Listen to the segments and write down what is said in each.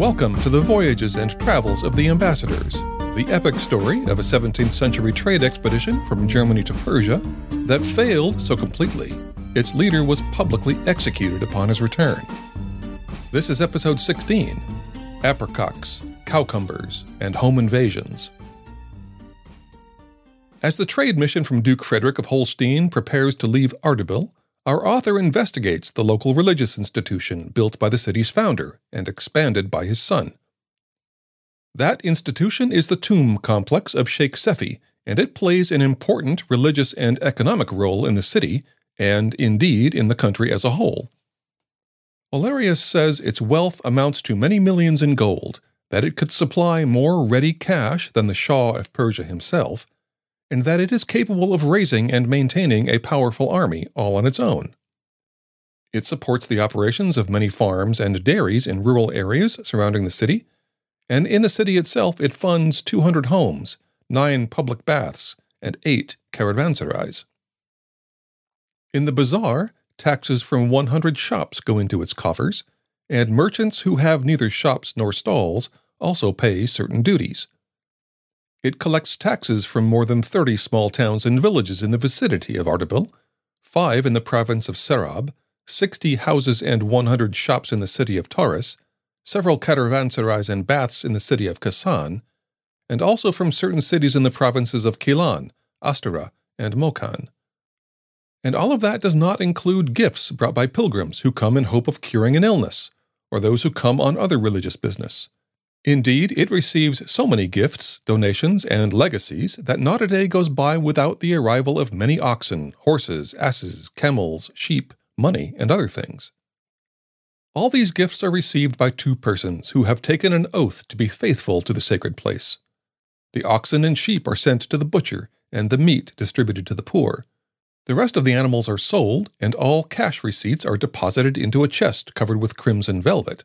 Welcome to the voyages and travels of the ambassadors, the epic story of a 17th century trade expedition from Germany to Persia that failed so completely its leader was publicly executed upon his return. This is episode 16 Apricocks, Cowcumbers, and Home Invasions. As the trade mission from Duke Frederick of Holstein prepares to leave Ardabil, our author investigates the local religious institution built by the city's founder and expanded by his son. That institution is the tomb complex of Sheikh Sefi, and it plays an important religious and economic role in the city, and indeed in the country as a whole. Olearius says its wealth amounts to many millions in gold, that it could supply more ready cash than the Shah of Persia himself, and that it is capable of raising and maintaining a powerful army all on its own. It supports the operations of many farms and dairies in rural areas surrounding the city, and in the city itself it funds 200 homes, 9 public baths, and 8 caravanserais. In the bazaar, taxes from 100 shops go into its coffers, and merchants who have neither shops nor stalls also pay certain duties. It collects taxes from more than 30 small towns and villages in the vicinity of Ardabil, five in the province of Serab, 60 houses and 100 shops in the city of Tauris, several caravanserais and baths in the city of Kasan, and also from certain cities in the provinces of Kilan, Astara, and Mokan. And all of that does not include gifts brought by pilgrims who come in hope of curing an illness, or those who come on other religious business. Indeed, it receives so many gifts, donations, and legacies that not a day goes by without the arrival of many oxen, horses, asses, camels, sheep, money, and other things. All these gifts are received by two persons who have taken an oath to be faithful to the sacred place. The oxen and sheep are sent to the butcher, and the meat distributed to the poor. The rest of the animals are sold, and all cash receipts are deposited into a chest covered with crimson velvet.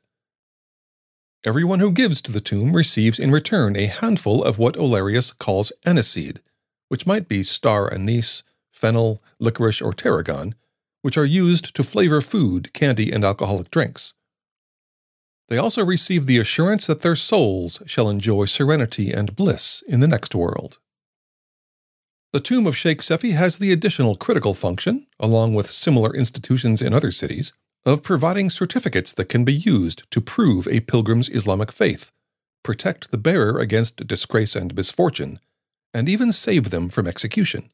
Everyone who gives to the tomb receives in return a handful of what Olearius calls aniseed, which might be star anise, fennel, licorice, or tarragon, which are used to flavor food, candy, and alcoholic drinks. They also receive the assurance that their souls shall enjoy serenity and bliss in the next world. The tomb of Sheikh Sefi has the additional critical function, along with similar institutions in other cities, of providing certificates that can be used to prove a pilgrim's Islamic faith, protect the bearer against disgrace and misfortune, and even save them from execution.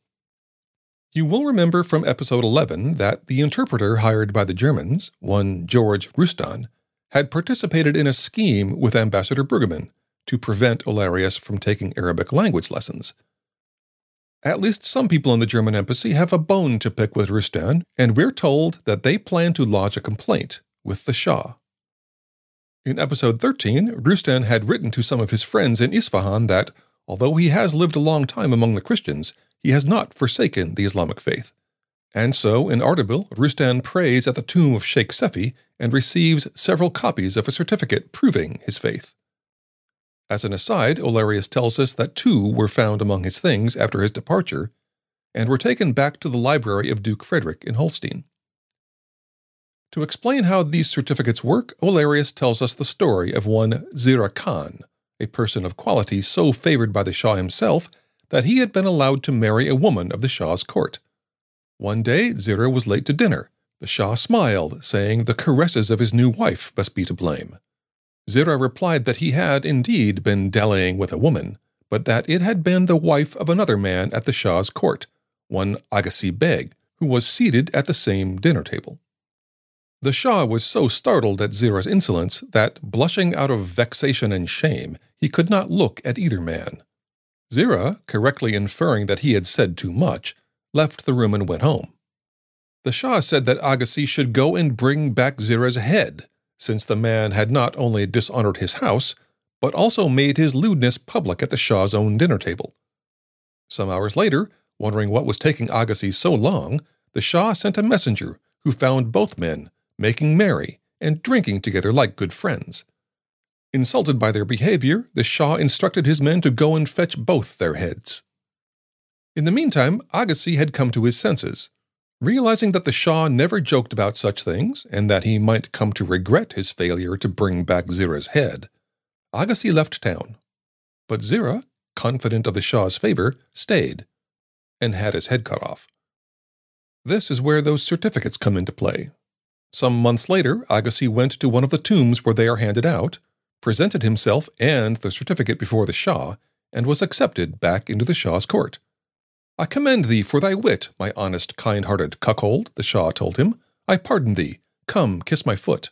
You will remember from episode 11 that the interpreter hired by the Germans, one George Rustan, had participated in a scheme with Ambassador Brueggemann to prevent Olearius from taking Arabic language lessons at least some people in the German embassy have a bone to pick with Rustan, and we're told that they plan to lodge a complaint with the Shah. In episode 13, Rustan had written to some of his friends in Isfahan that, although he has lived a long time among the Christians, he has not forsaken the Islamic faith. And so, in Ardabil, Rustan prays at the tomb of Sheikh Sefi and receives several copies of a certificate proving his faith. As an aside, Olearius tells us that two were found among his things after his departure and were taken back to the library of Duke Frederick in Holstein. To explain how these certificates work, Olearius tells us the story of one Zira Khan, a person of quality so favored by the Shah himself that he had been allowed to marry a woman of the Shah's court. One day, Zira was late to dinner. The Shah smiled, saying the caresses of his new wife must be to blame. Zira replied that he had indeed been dallying with a woman, but that it had been the wife of another man at the Shah's court, one Agassi Beg, who was seated at the same dinner table. The Shah was so startled at Zira's insolence that, blushing out of vexation and shame, he could not look at either man. Zira, correctly inferring that he had said too much, left the room and went home. The Shah said that Agassi should go and bring back Zira's head, since the man had not only dishonored his house, but also made his lewdness public at the Shah's own dinner table. Some hours later, wondering what was taking Agassi so long, the Shah sent a messenger who found both men making merry and drinking together like good friends. Insulted by their behavior, the Shah instructed his men to go and fetch both their heads. In the meantime, Agassi had come to his senses. Realizing that the Shah never joked about such things, and that he might come to regret his failure to bring back Zira's head, Agassi left town. But Zira, confident of the Shah's favor, stayed, and had his head cut off. This is where those certificates come into play. Some months later, Agassi went to one of the tombs where they are handed out, presented himself and the certificate before the Shah, and was accepted back into the Shah's court. I commend thee for thy wit, my honest, kind hearted cuckold, the Shah told him. I pardon thee. Come, kiss my foot.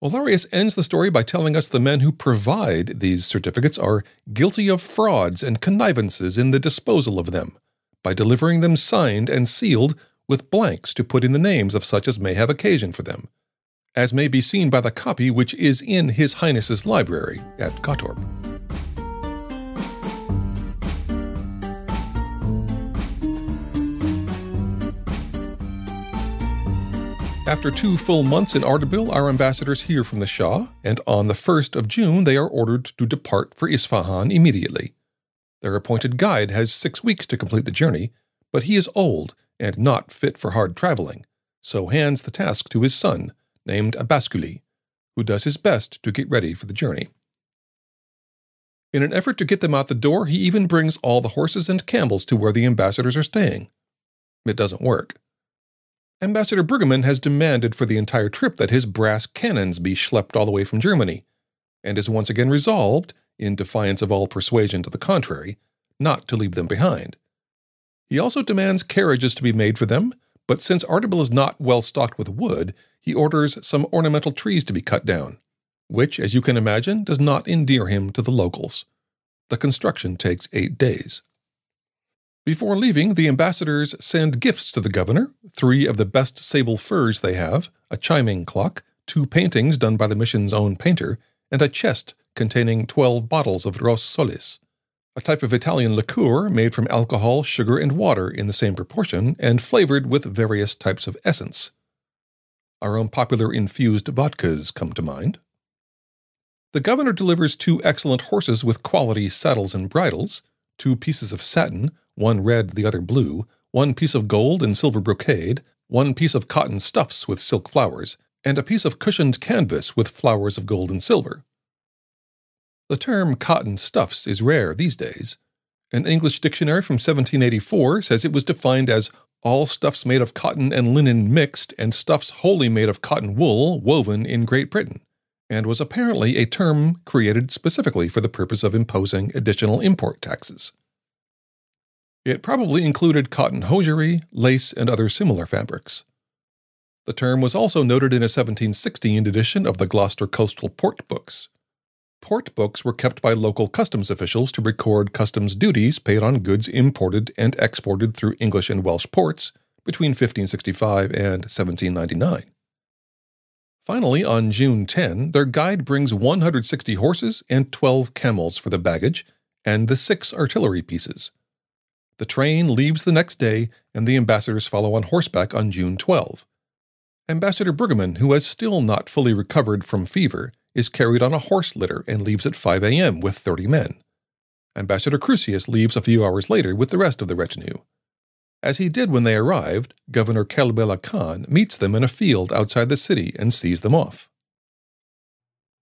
Olearius ends the story by telling us the men who provide these certificates are guilty of frauds and connivances in the disposal of them, by delivering them signed and sealed with blanks to put in the names of such as may have occasion for them, as may be seen by the copy which is in His Highness's library at Gottorp. After two full months in Ardabil, our ambassadors hear from the Shah, and on the 1st of June they are ordered to depart for Isfahan immediately. Their appointed guide has six weeks to complete the journey, but he is old and not fit for hard traveling, so hands the task to his son, named Abasculi, who does his best to get ready for the journey. In an effort to get them out the door, he even brings all the horses and camels to where the ambassadors are staying. It doesn't work. Ambassador Brueggemann has demanded for the entire trip that his brass cannons be schlepped all the way from Germany, and is once again resolved, in defiance of all persuasion to the contrary, not to leave them behind. He also demands carriages to be made for them, but since Ardabil is not well stocked with wood, he orders some ornamental trees to be cut down, which, as you can imagine, does not endear him to the locals. The construction takes eight days. Before leaving, the ambassadors send gifts to the governor three of the best sable furs they have, a chiming clock, two paintings done by the mission's own painter, and a chest containing 12 bottles of Ros Solis, a type of Italian liqueur made from alcohol, sugar, and water in the same proportion and flavored with various types of essence. Our own popular infused vodkas come to mind. The governor delivers two excellent horses with quality saddles and bridles, two pieces of satin, one red, the other blue, one piece of gold and silver brocade, one piece of cotton stuffs with silk flowers, and a piece of cushioned canvas with flowers of gold and silver. The term cotton stuffs is rare these days. An English dictionary from 1784 says it was defined as all stuffs made of cotton and linen mixed, and stuffs wholly made of cotton wool woven in Great Britain, and was apparently a term created specifically for the purpose of imposing additional import taxes. It probably included cotton hosiery, lace, and other similar fabrics. The term was also noted in a 1716 edition of the Gloucester Coastal Port Books. Port books were kept by local customs officials to record customs duties paid on goods imported and exported through English and Welsh ports between 1565 and 1799. Finally, on June 10, their guide brings 160 horses and 12 camels for the baggage and the six artillery pieces. The train leaves the next day, and the ambassadors follow on horseback on June 12. Ambassador Brueggemann, who has still not fully recovered from fever, is carried on a horse litter and leaves at 5 a.m. with 30 men. Ambassador Crusius leaves a few hours later with the rest of the retinue. As he did when they arrived, Governor Kelbela Khan meets them in a field outside the city and sees them off.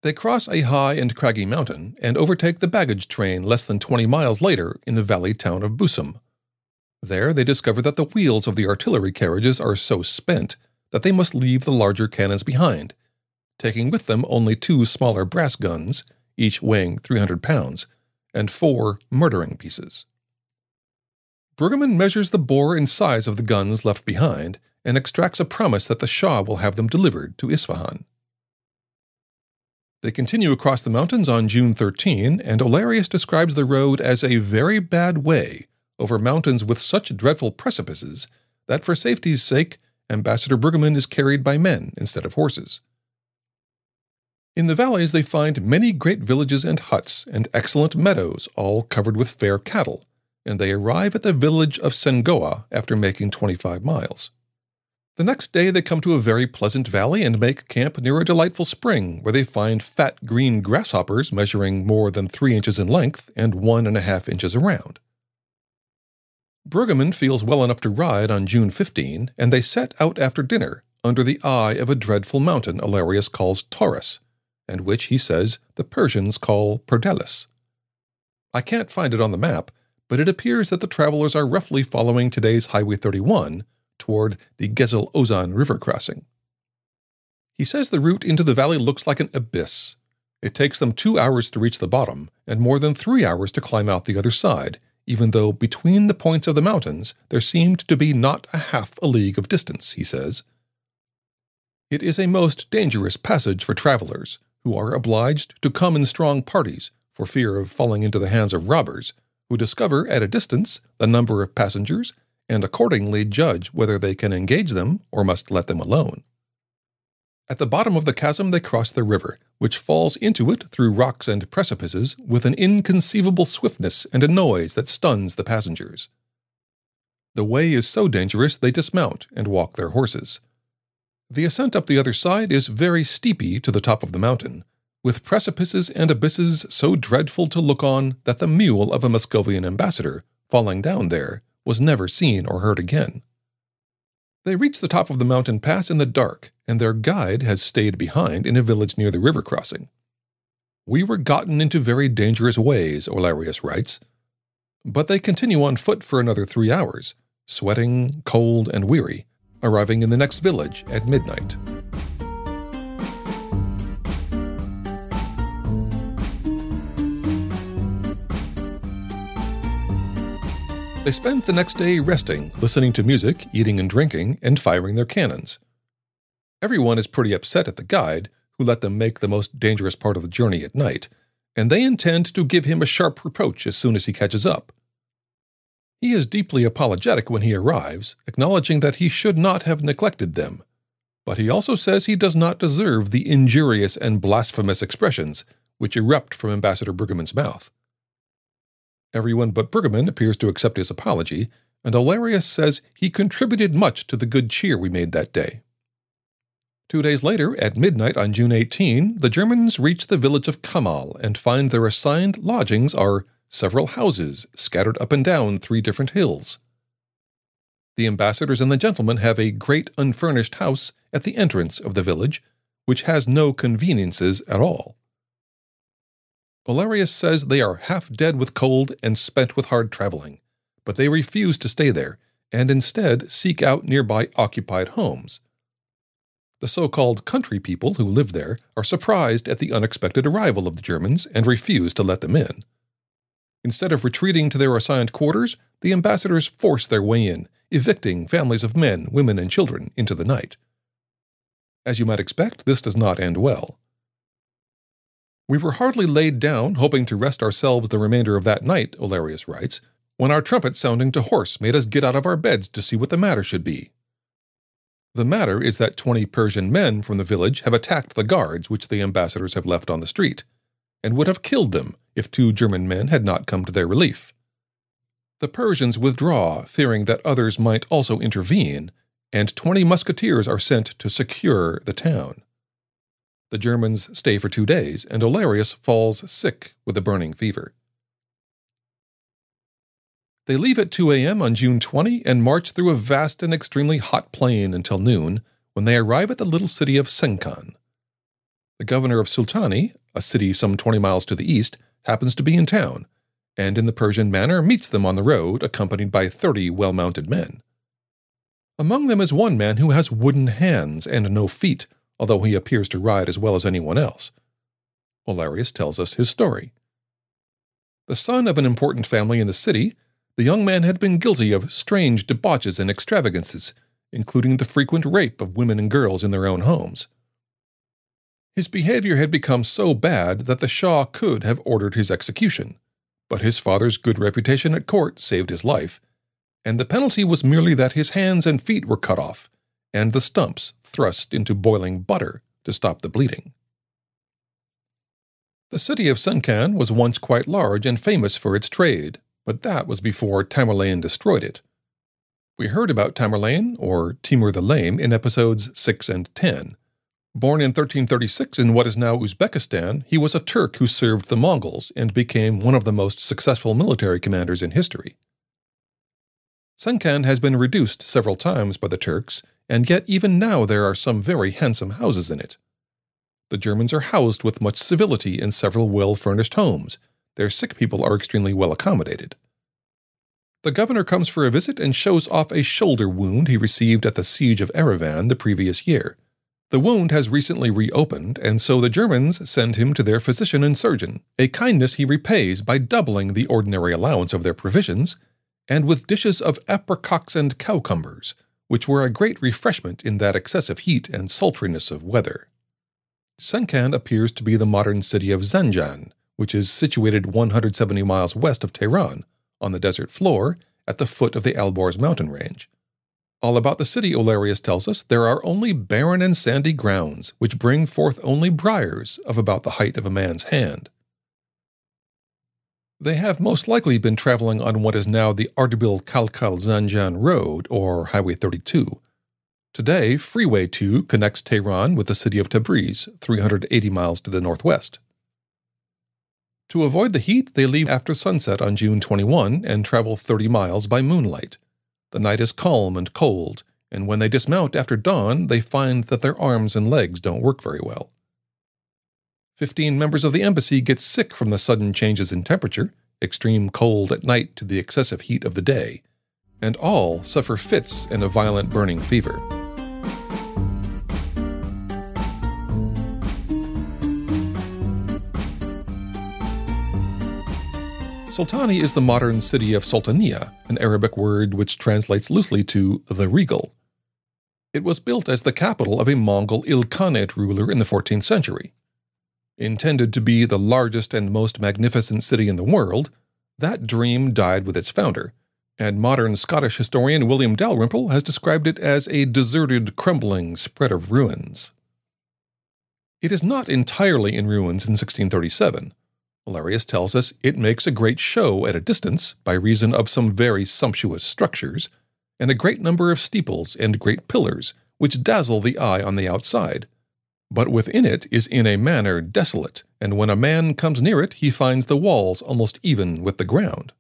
They cross a high and craggy mountain and overtake the baggage train less than 20 miles later in the valley town of Busum. There they discover that the wheels of the artillery carriages are so spent that they must leave the larger cannons behind, taking with them only two smaller brass guns, each weighing 300 pounds, and four murdering pieces. Brueggemann measures the bore and size of the guns left behind and extracts a promise that the Shah will have them delivered to Isfahan. They continue across the mountains on June 13, and Olearius describes the road as a very bad way over mountains with such dreadful precipices that for safety's sake, Ambassador Brueggemann is carried by men instead of horses. In the valleys they find many great villages and huts, and excellent meadows, all covered with fair cattle, and they arrive at the village of Sengoa after making 25 miles. The next day they come to a very pleasant valley and make camp near a delightful spring, where they find fat green grasshoppers measuring more than three inches in length and one and a half inches around. Brueggemann feels well enough to ride on June 15, and they set out after dinner under the eye of a dreadful mountain Olearius calls Taurus, and which, he says, the Persians call Perdelis. I can't find it on the map, but it appears that the travelers are roughly following today's Highway 31 toward the Gezel Ozan river crossing. He says the route into the valley looks like an abyss. It takes them two hours to reach the bottom and more than three hours to climb out the other side, even though between the points of the mountains there seemed to be not a half a league of distance, he says. It is a most dangerous passage for travelers, who are obliged to come in strong parties for fear of falling into the hands of robbers, who discover at a distance the number of passengers and accordingly judge whether they can engage them or must let them alone. At the bottom of the chasm, they cross the river, which falls into it through rocks and precipices with an inconceivable swiftness and a noise that stuns the passengers. The way is so dangerous they dismount and walk their horses. The ascent up the other side is very steepy to the top of the mountain, with precipices and abysses so dreadful to look on that the mule of a Muscovian ambassador, falling down there, was never seen or heard again. They reach the top of the mountain pass in the dark, and their guide has stayed behind in a village near the river crossing. We were gotten into very dangerous ways, Olearius writes. But they continue on foot for another three hours, sweating, cold, and weary, arriving in the next village at midnight. They spend the next day resting, listening to music, eating and drinking, and firing their cannons. Everyone is pretty upset at the guide, who let them make the most dangerous part of the journey at night, and they intend to give him a sharp reproach as soon as he catches up. He is deeply apologetic when he arrives, acknowledging that he should not have neglected them. But he also says he does not deserve the injurious and blasphemous expressions which erupt from Ambassador Brueggemann's mouth. Everyone but Brueggemann appears to accept his apology, and Olearius says he contributed much to the good cheer we made that day. Two days later, at midnight on June 18, the Germans reach the village of Kamahl and find their assigned lodgings are several houses scattered up and down three different hills. The ambassadors and the gentlemen have a great unfurnished house at the entrance of the village, which has no conveniences at all. Olearius says they are half dead with cold and spent with hard traveling, but they refuse to stay there and instead seek out nearby occupied homes. The so called country people who live there are surprised at the unexpected arrival of the Germans and refuse to let them in. Instead of retreating to their assigned quarters, the ambassadors force their way in, evicting families of men, women, and children into the night. As you might expect, this does not end well. We were hardly laid down, hoping to rest ourselves the remainder of that night, Olearius writes, when our trumpet sounding to horse made us get out of our beds to see what the matter should be. The matter is that twenty Persian men from the village have attacked the guards which the ambassadors have left on the street, and would have killed them if two German men had not come to their relief. The Persians withdraw, fearing that others might also intervene, and twenty musketeers are sent to secure the town. The Germans stay for two days, and Olearius falls sick with a burning fever. They leave at 2 a.m. on June 20 and march through a vast and extremely hot plain until noon, when they arrive at the little city of Senkan. The governor of Sultani, a city some 20 miles to the east, happens to be in town, and in the Persian manner meets them on the road, accompanied by 30 well mounted men. Among them is one man who has wooden hands and no feet, although he appears to ride as well as anyone else. Olearius tells us his story. The son of an important family in the city, the young man had been guilty of strange debauches and extravagances, including the frequent rape of women and girls in their own homes. His behavior had become so bad that the Shah could have ordered his execution, but his father's good reputation at court saved his life, and the penalty was merely that his hands and feet were cut off and the stumps thrust into boiling butter to stop the bleeding. The city of Senkan was once quite large and famous for its trade, but that was before Tamerlane destroyed it. We heard about Tamerlane, or Timur the Lame, in episodes 6 and 10. Born in 1336 in what is now Uzbekistan, he was a Turk who served the Mongols and became one of the most successful military commanders in history. Senkan has been reduced several times by the Turks, and yet even now there are some very handsome houses in it. The Germans are housed with much civility in several well furnished homes. Their sick people are extremely well accommodated. The governor comes for a visit and shows off a shoulder wound he received at the siege of Erevan the previous year. The wound has recently reopened, and so the Germans send him to their physician and surgeon, a kindness he repays by doubling the ordinary allowance of their provisions, and with dishes of apricots and cowcumbers, which were a great refreshment in that excessive heat and sultriness of weather. Senkan appears to be the modern city of Zanjan, which is situated 170 miles west of Tehran, on the desert floor at the foot of the Alborz mountain range. All about the city, Olearius tells us, there are only barren and sandy grounds, which bring forth only briars of about the height of a man's hand. They have most likely been traveling on what is now the Ardabil Kalkal Zanjan Road, or Highway 32. Today, Freeway 2 connects Tehran with the city of Tabriz, 380 miles to the northwest. To avoid the heat, they leave after sunset on June 21 and travel 30 miles by moonlight. The night is calm and cold, and when they dismount after dawn, they find that their arms and legs don't work very well. Fifteen members of the embassy get sick from the sudden changes in temperature, extreme cold at night to the excessive heat of the day, and all suffer fits and a violent burning fever. Soltani is the modern city of Sultania, an Arabic word which translates loosely to the regal. It was built as the capital of a Mongol Ilkhanate ruler in the 14th century. Intended to be the largest and most magnificent city in the world, that dream died with its founder, and modern Scottish historian William Dalrymple has described it as a deserted, crumbling spread of ruins. It is not entirely in ruins in 1637. Olearius tells us it makes a great show at a distance by reason of some very sumptuous structures, and a great number of steeples and great pillars, which dazzle the eye on the outside. But within it is in a manner desolate, and when a man comes near it, he finds the walls almost even with the ground.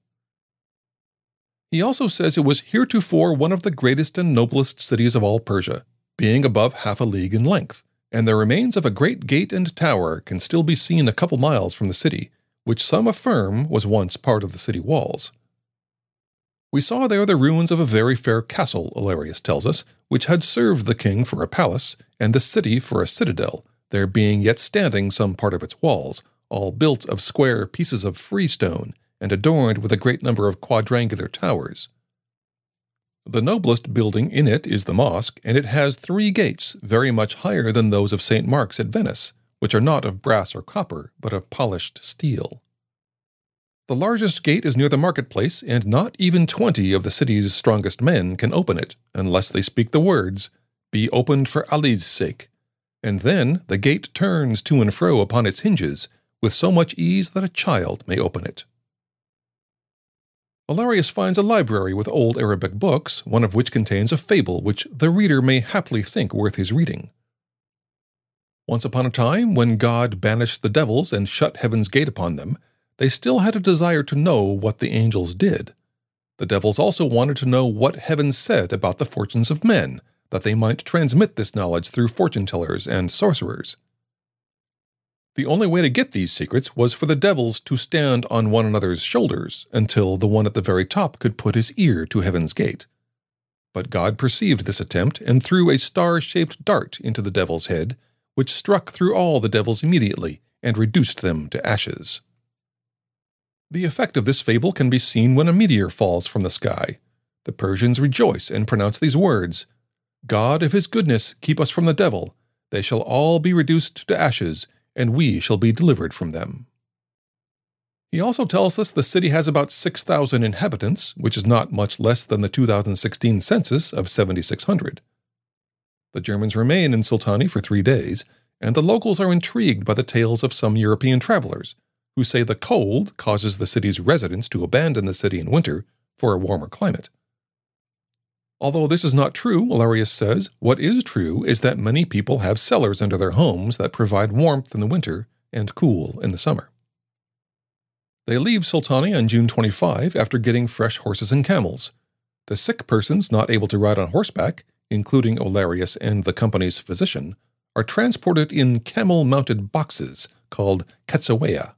He also says it was heretofore one of the greatest and noblest cities of all Persia, being above half a league in length, and the remains of a great gate and tower can still be seen a couple miles from the city, which some affirm was once part of the city walls. We saw there the ruins of a very fair castle, Olearius tells us, which had served the king for a palace, and the city for a citadel, there being yet standing some part of its walls, all built of square pieces of freestone, and adorned with a great number of quadrangular towers. The noblest building in it is the mosque, and it has three gates, very much higher than those of St. Mark's at Venice, which are not of brass or copper, but of polished steel. The largest gate is near the marketplace, and not even twenty of the city's strongest men can open it, unless they speak the words, Be opened for Ali's sake. And then the gate turns to and fro upon its hinges, with so much ease that a child may open it. Olearius finds a library with old Arabic books, one of which contains a fable which the reader may haply think worth his reading. Once upon a time, when God banished the devils and shut heaven's gate upon them, they still had a desire to know what the angels did. The devils also wanted to know what heaven said about the fortunes of men, that they might transmit this knowledge through fortune tellers and sorcerers. The only way to get these secrets was for the devils to stand on one another's shoulders until the one at the very top could put his ear to heaven's gate. But God perceived this attempt and threw a star shaped dart into the devil's head which struck through all the devils immediately and reduced them to ashes. The effect of this fable can be seen when a meteor falls from the sky. The Persians rejoice and pronounce these words God of his goodness keep us from the devil, they shall all be reduced to ashes, and we shall be delivered from them. He also tells us the city has about 6,000 inhabitants, which is not much less than the 2016 census of 7,600. The Germans remain in Sultani for three days, and the locals are intrigued by the tales of some European travelers, who say the cold causes the city's residents to abandon the city in winter for a warmer climate. Although this is not true, Olearius says, what is true is that many people have cellars under their homes that provide warmth in the winter and cool in the summer. They leave Sultani on June 25 after getting fresh horses and camels. The sick persons not able to ride on horseback, including Olearius and the company's physician, are transported in camel mounted boxes called Ketsaweya.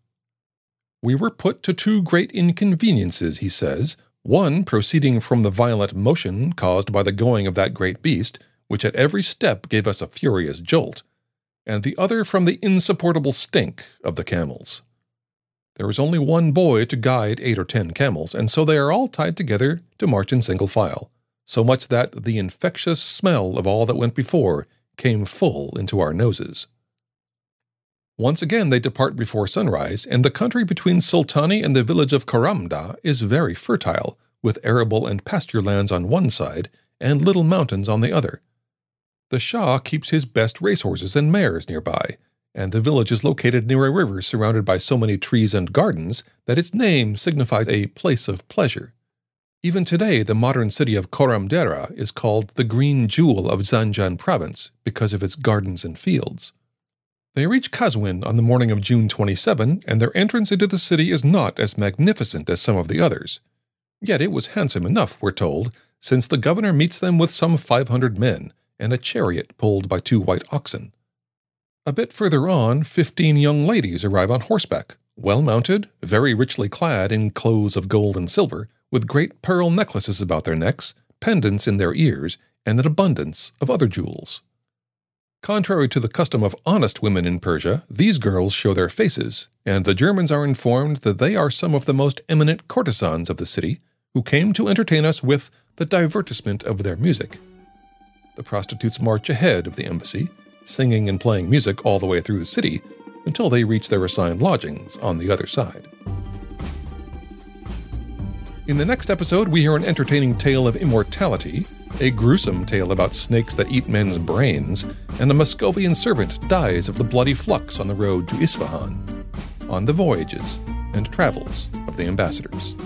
We were put to two great inconveniences, he says, one proceeding from the violent motion caused by the going of that great beast, which at every step gave us a furious jolt, and the other from the insupportable stink of the camels. There is only one boy to guide eight or ten camels, and so they are all tied together to march in single file, so much that the infectious smell of all that went before came full into our noses. Once again they depart before sunrise, and the country between Sultani and the village of Karamda is very fertile, with arable and pasture lands on one side and little mountains on the other. The Shah keeps his best racehorses and mares nearby, and the village is located near a river surrounded by so many trees and gardens that its name signifies a place of pleasure. Even today, the modern city of Koramdera is called the Green Jewel of Zanjan province because of its gardens and fields. They reach Kazwin on the morning of June 27, and their entrance into the city is not as magnificent as some of the others. Yet it was handsome enough, we're told, since the governor meets them with some 500 men and a chariot pulled by two white oxen. A bit further on, 15 young ladies arrive on horseback, well mounted, very richly clad in clothes of gold and silver, with great pearl necklaces about their necks, pendants in their ears, and an abundance of other jewels. Contrary to the custom of honest women in Persia, these girls show their faces, and the Germans are informed that they are some of the most eminent courtesans of the city who came to entertain us with the divertissement of their music. The prostitutes march ahead of the embassy, singing and playing music all the way through the city until they reach their assigned lodgings on the other side. In the next episode, we hear an entertaining tale of immortality, a gruesome tale about snakes that eat men's brains, and a Muscovian servant dies of the bloody flux on the road to Isfahan, on the voyages and travels of the ambassadors.